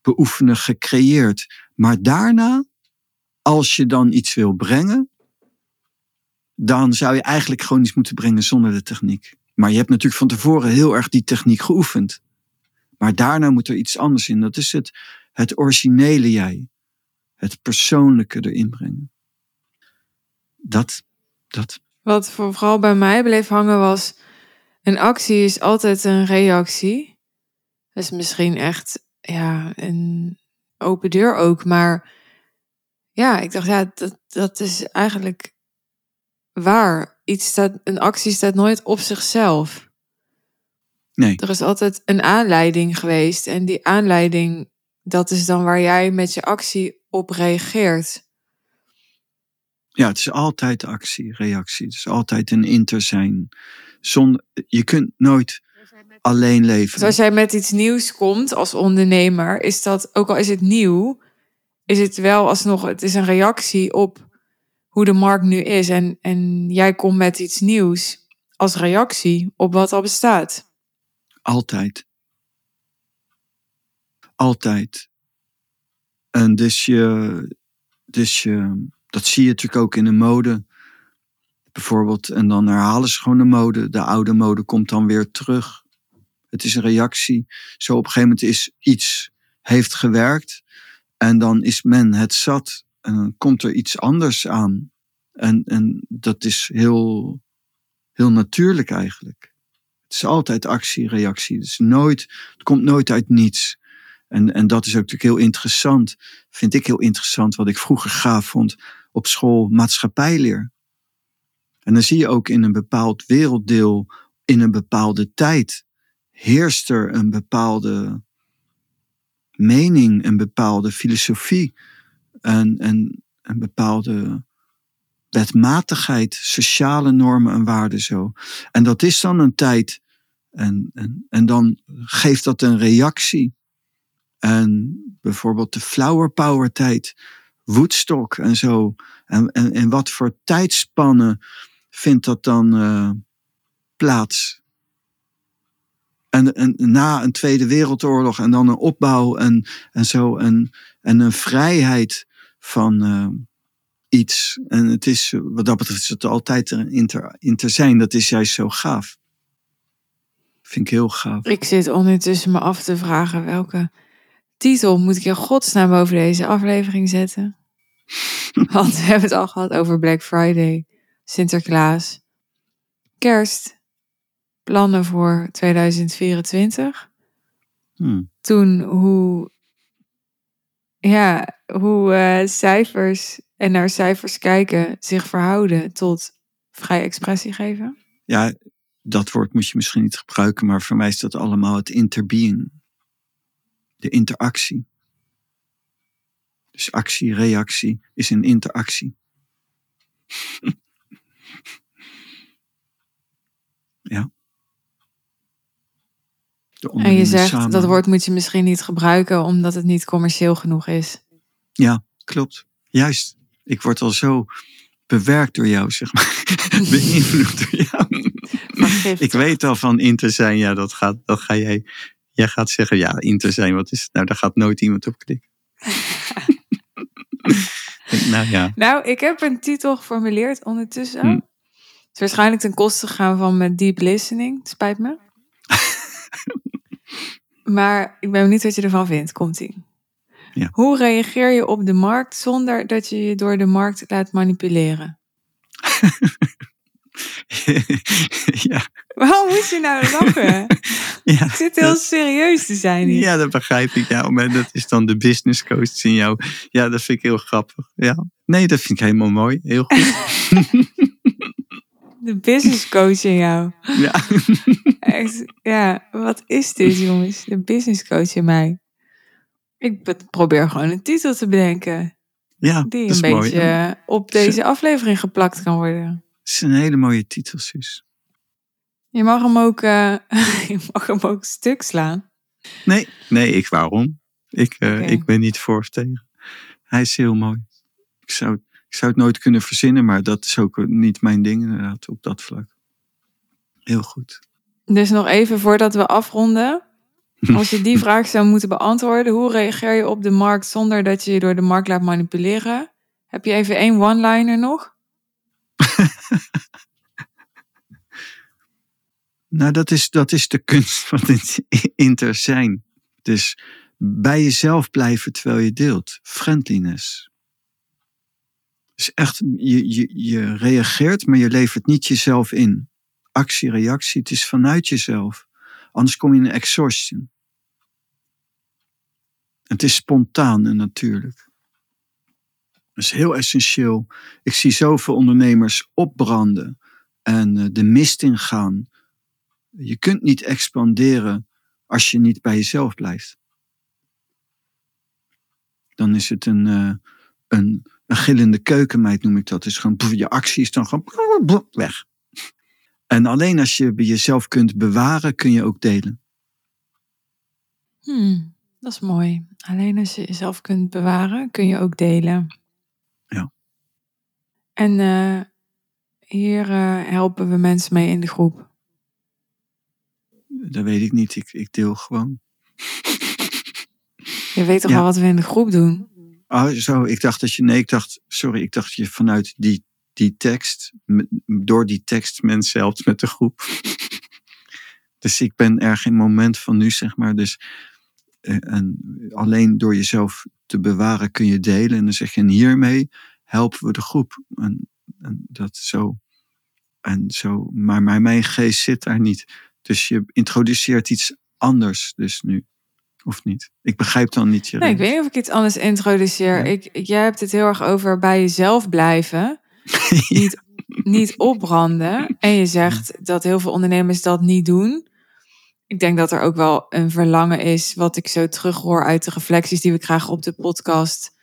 beoefenen gecreëerd. Maar daarna, als je dan iets wil brengen, dan zou je eigenlijk gewoon iets moeten brengen zonder de techniek. Maar je hebt natuurlijk van tevoren heel erg die techniek geoefend. Maar daarna moet er iets anders in. Dat is het, het originele jij. Het persoonlijke erin brengen. Dat, dat. Wat vooral bij mij bleef hangen was, een actie is altijd een reactie. Dat is misschien echt ja, een open deur ook, maar ja, ik dacht, ja, dat, dat is eigenlijk waar. Iets staat, een actie staat nooit op zichzelf. Nee. Er is altijd een aanleiding geweest en die aanleiding, dat is dan waar jij met je actie op reageert. Ja, het is altijd actie, reactie. Het is altijd een inter zijn. Zonder, je kunt nooit alleen leven. Dus als jij met iets nieuws komt als ondernemer, is dat, ook al is het nieuw, is het wel alsnog, het is een reactie op hoe de markt nu is. En, en jij komt met iets nieuws als reactie op wat al bestaat. Altijd. Altijd. En dus je, dus je, dat zie je natuurlijk ook in de mode. Bijvoorbeeld, en dan herhalen ze gewoon de mode. De oude mode komt dan weer terug. Het is een reactie. Zo op een gegeven moment is iets, heeft gewerkt. En dan is men het zat. En dan komt er iets anders aan. En, en dat is heel, heel natuurlijk eigenlijk. Het is altijd actie, reactie. Het, is nooit, het komt nooit uit niets. En, en dat is ook natuurlijk heel interessant. Vind ik heel interessant. Wat ik vroeger gaaf vond op school maatschappijleer. En dan zie je ook in een bepaald werelddeel, in een bepaalde tijd, heerst er een bepaalde mening, een bepaalde filosofie, en, en een bepaalde wetmatigheid, sociale normen en waarden zo. En dat is dan een tijd. En, en, en dan geeft dat een reactie. En bijvoorbeeld de flower power tijd, Woodstock en zo. En, en, en wat voor tijdspannen vindt dat dan uh, plaats? En, en na een Tweede Wereldoorlog en dan een opbouw en, en zo. En, en een vrijheid van uh, iets. En het is, wat dat betreft, is het altijd in te, in te zijn. Dat is juist zo gaaf. Vind ik heel gaaf. Ik zit ondertussen me af te vragen welke titel moet ik in godsnaam boven deze aflevering zetten. Want we hebben het al gehad over Black Friday, Sinterklaas, kerst, plannen voor 2024. Hmm. Toen hoe, ja, hoe uh, cijfers en naar cijfers kijken zich verhouden tot vrije expressie geven. Ja, dat woord moet je misschien niet gebruiken, maar voor mij is dat allemaal het interbeing. De interactie. Dus actie, reactie is een interactie. ja. En je zegt samen. dat woord moet je misschien niet gebruiken omdat het niet commercieel genoeg is. Ja, klopt. Juist. Ik word al zo bewerkt door jou, zeg maar. Beïnvloed door jou. Ik weet al van in te zijn, ja, dat, gaat, dat ga jij. Jij gaat zeggen, ja, in te zijn, wat is het? Nou, daar gaat nooit iemand op klikken. nou ja. Nou, ik heb een titel geformuleerd ondertussen. Hm. Het is waarschijnlijk ten koste gegaan van mijn deep listening. Het spijt me. maar ik ben benieuwd wat je ervan vindt. Komt-ie. Ja. Hoe reageer je op de markt zonder dat je je door de markt laat manipuleren? ja. Waarom moet je nou lachen? ja, ik zit heel serieus te zijn hier. Ja, dat begrijp ik. Ja, maar dat is dan de business coach in jou. Ja, dat vind ik heel grappig. Ja. Nee, dat vind ik helemaal mooi. Heel goed. de business coach in jou. Ja. Echt, ja, wat is dit jongens? De business coach in mij. Ik probeer gewoon een titel te bedenken. Ja, die een mooi. beetje op deze aflevering geplakt kan worden. Het is een hele mooie titel, Suus. Je mag hem ook, eh, je mag hem ook stuk slaan. Nee, nee, ik waarom? Ik, eh, ik ben niet voor of tegen. Hij is heel mooi. Ik zou, ik zou het nooit kunnen verzinnen, maar dat is ook niet mijn ding inderdaad op dat vlak. Heel goed. Dus nog even voordat we afronden. Als je die vraag zou moeten beantwoorden, hoe reageer je op de markt zonder dat je je door de markt laat manipuleren? Heb je even één one-liner nog? Nou, dat is, dat is de kunst van het inter zijn. Dus bij jezelf blijven terwijl je deelt. Friendliness. Dus echt, je, je, je reageert, maar je levert niet jezelf in. Actie, reactie, het is vanuit jezelf. Anders kom je in exhaustion. Het is spontaan en natuurlijk. Dat is heel essentieel. Ik zie zoveel ondernemers opbranden en eh, de mist ingaan. Je kunt niet expanderen als je niet bij jezelf blijft. Dan is het een, uh, een, een gillende keukenmeid, noem ik dat. Dus gewoon, je actie is dan gewoon weg. En alleen als je jezelf kunt bewaren, kun je ook delen. Hmm, dat is mooi. Alleen als je jezelf kunt bewaren, kun je ook delen. Ja. En uh, hier uh, helpen we mensen mee in de groep. Dat weet ik niet. Ik, ik deel gewoon. Je weet toch Ja. wel wat we in de groep doen? Oh, zo. Ik dacht dat je. Nee, ik dacht. Sorry, ik dacht je vanuit die, die tekst. Door die tekst mensen helpt met de groep. Dus ik ben er geen moment van nu, zeg maar. Dus. eh, En alleen door jezelf te bewaren kun je delen. En dan zeg je, en hiermee helpen we de groep. En, en dat zo. En zo. Maar, mijn geest zit daar niet. Dus je introduceert iets anders dus nu. Of niet? Ik begrijp dan niet je Nee, ik weet niet of ik iets anders introduceer. Ja. Ik- jij hebt het heel erg over bij jezelf blijven. niet, niet opbranden. En je zegt dat heel veel ondernemers dat niet doen. Ik denk dat er ook wel een verlangen is, wat ik zo terughoor uit de reflecties die we krijgen op de podcast.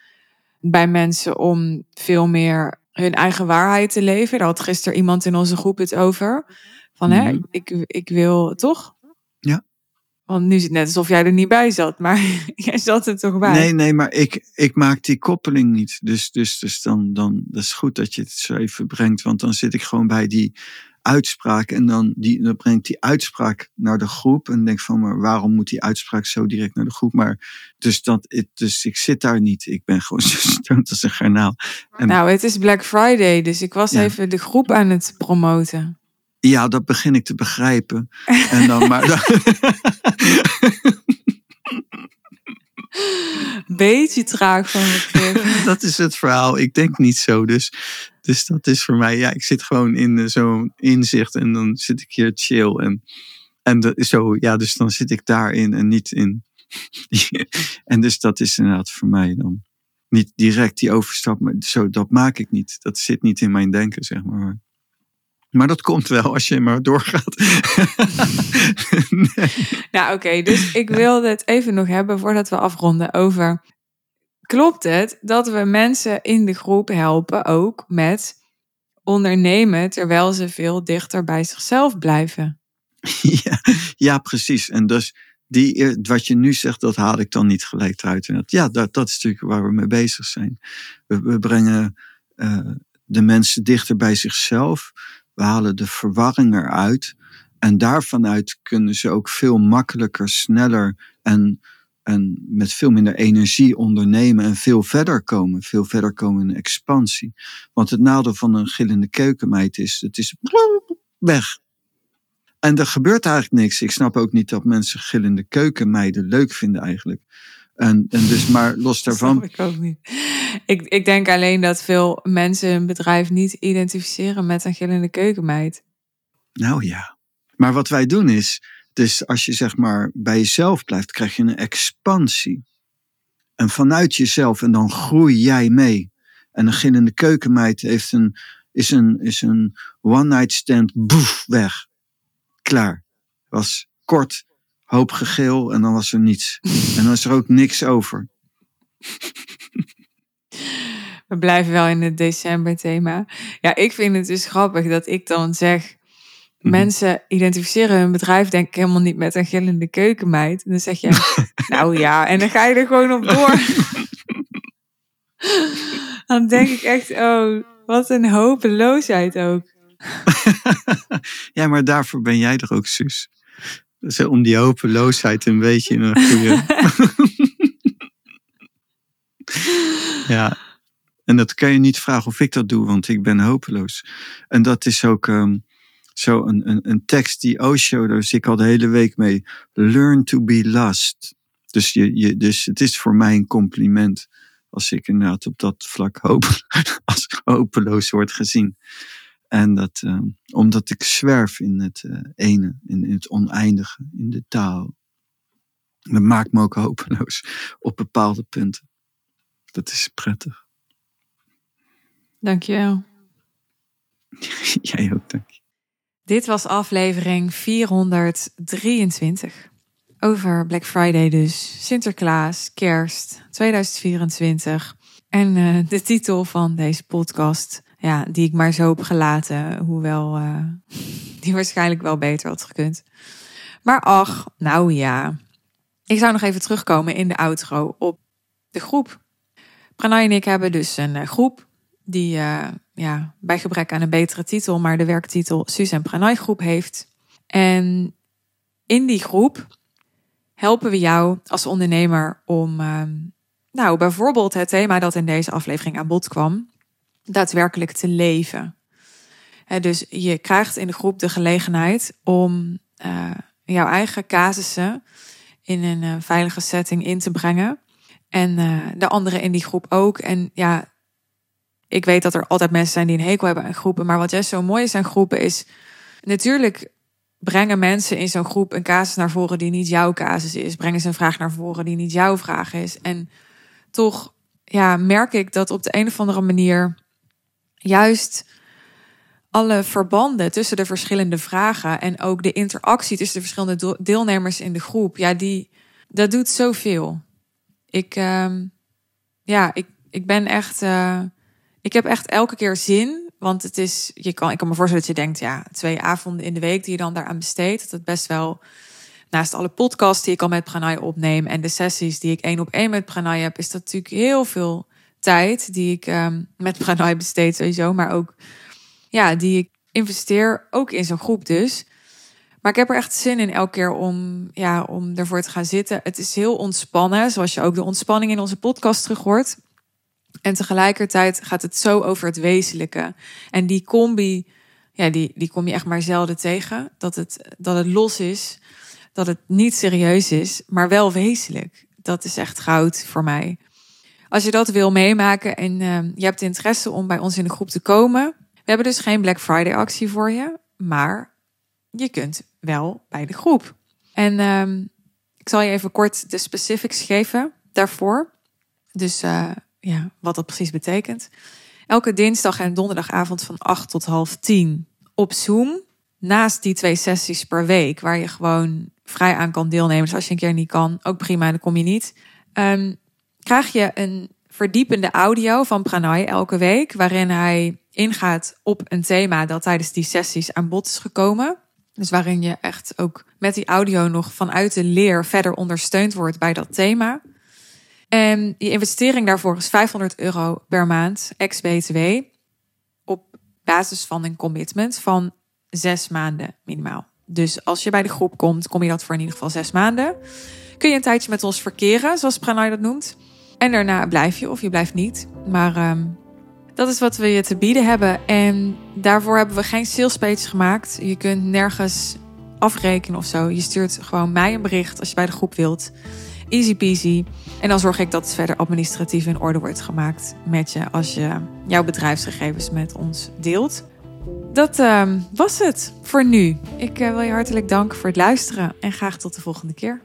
Bij mensen om veel meer hun eigen waarheid te leven. Daar had gisteren iemand in onze groep het over. Van hè, Mhm. ik, ik wil toch? Want nu is het net alsof jij er niet bij zat, maar jij zat er toch bij. Nee, nee, maar ik, ik maak die koppeling niet. Dus, dus, dus dan, dan dat is goed dat je het zo even brengt. Want dan zit ik gewoon bij die uitspraak. En dan, die, dan breng ik die uitspraak naar de groep. En denk van, maar waarom moet die uitspraak zo direct naar de groep? Maar dus, dat, het, dus ik zit daar niet. Ik ben gewoon zo stoned als een garnaal. En- Nou, het is Black Friday, dus ik was Ja. even de groep aan het promoten. Ja, dat begin ik te begrijpen. En dan, maar dan, Beetje traag van begrip. dat is het verhaal. Ik denk niet zo. Dus, dus dat is voor mij, ja, ik zit gewoon in eh, zo'n inzicht en dan zit ik hier chill. En, en is zo, ja, dus dan zit ik daarin en niet in. en dus dat is inderdaad voor mij dan niet direct die overstap, maar zo, dat maak ik niet. Dat zit niet in mijn denken, zeg maar. Maar dat komt wel als je maar doorgaat. nee. Nou, oké, dus ik wilde het even nog hebben voordat we afronden over. Klopt het dat we mensen in de groep helpen ook met ondernemen terwijl ze veel dichter bij zichzelf blijven? Ja, ja, precies. En dus die, wat je nu zegt, dat haal ik dan niet gelijk eruit. En dat, ja, dat, dat is natuurlijk waar we mee bezig zijn. We, we brengen eh, de mensen dichter bij zichzelf. We halen de verwarring eruit. En daarvanuit kunnen ze ook veel makkelijker, sneller en, en met veel minder energie ondernemen en veel verder komen. Veel verder komen in expansie. Want het nadeel van een gillende keukenmeid is, het is weg. En er gebeurt eigenlijk niks. Ik snap ook niet dat mensen gillende keukenmeiden leuk vinden eigenlijk. En, en dus maar los Dat daarvan. snap ik ook niet. Ik, ik denk alleen dat veel mensen hun bedrijf niet identificeren met een gillende keukenmeid. Nou ja. Maar wat wij doen is, dus als je zeg maar bij jezelf blijft, krijg je een expansie. En vanuit jezelf, en dan groei jij mee. En een gillende keukenmeid heeft een, is een, is een one-night stand, boef, weg. Klaar. Was kort, hoop gegeel en dan was er niets. En dan is er ook niks over. We blijven wel in het december thema. Ja, ik vind het dus grappig dat ik dan zeg... Mhm. Mensen identificeren hun bedrijf denk ik helemaal niet met een gillende keukenmeid. En dan zeg je, nou ja, en dan ga je er gewoon op door. dan denk ik echt, oh, wat een hopeloosheid ook. ja, maar daarvoor ben jij er ook, Suus. Dus om die hopeloosheid een beetje in een goede... ja, en dat kan je niet vragen of ik dat doe, want ik ben hopeloos. En dat is ook um, zo een, een, een tekst die Osho, daar zit ik al de hele week mee. Learn to be lost. Dus, je, je, dus het is voor mij een compliment als ik inderdaad op dat vlak hoop, als hopeloos word gezien. En dat, uh, omdat ik zwerf in het uh, ene, in, in, het oneindige, in de taal. Dat maakt me ook hopeloos op bepaalde punten. Dat is prettig. Dankjewel. Jij ook, dank je. Dit was aflevering 423. Over Black Friday dus, Sinterklaas, Kerst 2024. En uh, de titel van deze podcast, ja, die ik maar zo heb gelaten, hoewel uh, die waarschijnlijk wel beter had gekund. Maar ach, nou ja. Ik zou nog even terugkomen in de outro op de groep. Pranay en ik hebben dus een uh, groep die uh, ja, bij gebrek aan een betere titel, maar de werktitel Suus en Pranay groep heeft. En in die groep helpen we jou als ondernemer om, uh, nou, bijvoorbeeld het thema dat in deze aflevering aan bod kwam, daadwerkelijk te leven. He, dus je krijgt in de groep de gelegenheid om uh, jouw eigen casussen in een uh, veilige setting in te brengen. En uh, de anderen in die groep ook. En ja, ik weet dat er altijd mensen zijn die een hekel hebben aan groepen. Maar wat juist zo mooi is aan groepen is... Natuurlijk brengen mensen in zo'n groep een casus naar voren die niet jouw casus is. Brengen ze een vraag naar voren die niet jouw vraag is. En toch ja, merk ik dat op de een of andere manier... juist alle verbanden tussen de verschillende vragen... en ook de interactie tussen de verschillende deelnemers in de groep... ja, die, dat doet zoveel. Ik, uh, ja, ik, ik ben echt... Uh, ik heb echt elke keer zin. Want het is, je kan, ik kan me voorstellen dat je denkt, ja, twee avonden in de week die je dan daaraan besteedt. Dat het best wel, naast alle podcasts die ik al met Pranay opneem en de sessies die ik één op één met Pranay heb, is dat natuurlijk heel veel tijd die ik um, met Pranay besteed sowieso. Maar ook, ja, die ik investeer ook in zo'n groep dus. Maar ik heb er echt zin in elke keer om, ja, om ervoor te gaan zitten. Het is heel ontspannen, zoals je ook de ontspanning in onze podcast terug hoort. En tegelijkertijd gaat het zo over het wezenlijke. En die combi, ja, die, die kom je echt maar zelden tegen. Dat het, dat het los is, dat het niet serieus is, maar wel wezenlijk. Dat is echt goud voor mij. Als je dat wil meemaken en uh, je hebt interesse om bij ons in de groep te komen. We hebben dus geen Black Friday actie voor je, maar je kunt wel bij de groep. En uh, ik zal je even kort de specifics geven daarvoor. Dus uh, ja, wat dat precies betekent. Elke dinsdag en donderdagavond van 8 tot half 10 op Zoom. Naast die twee sessies per week, waar je gewoon vrij aan kan deelnemen. Dus als je een keer niet kan, ook prima, dan kom je niet. Um, krijg je een verdiepende audio van Pranay elke week, waarin hij ingaat op een thema dat tijdens die sessies aan bod is gekomen. Dus waarin je echt ook met die audio nog vanuit de leer verder ondersteund wordt bij dat thema. En je investering daarvoor is 500 euro per maand, ex-BTW, op basis van een commitment van zes maanden minimaal. Dus als je bij de groep komt, kom je dat voor in ieder geval zes maanden. Kun je een tijdje met ons verkeren, zoals Pranay dat noemt. En daarna blijf je of je blijft niet. Maar um, dat is wat we je te bieden hebben. En daarvoor hebben we geen salespage gemaakt. Je kunt nergens afrekenen of zo. Je stuurt gewoon mij een bericht als je bij de groep wilt. Easy peasy. En dan zorg ik dat het verder administratief in orde wordt gemaakt met je als je jouw bedrijfsgegevens met ons deelt. Dat uh, was het voor nu. Ik uh, wil je hartelijk danken voor het luisteren en graag tot de volgende keer.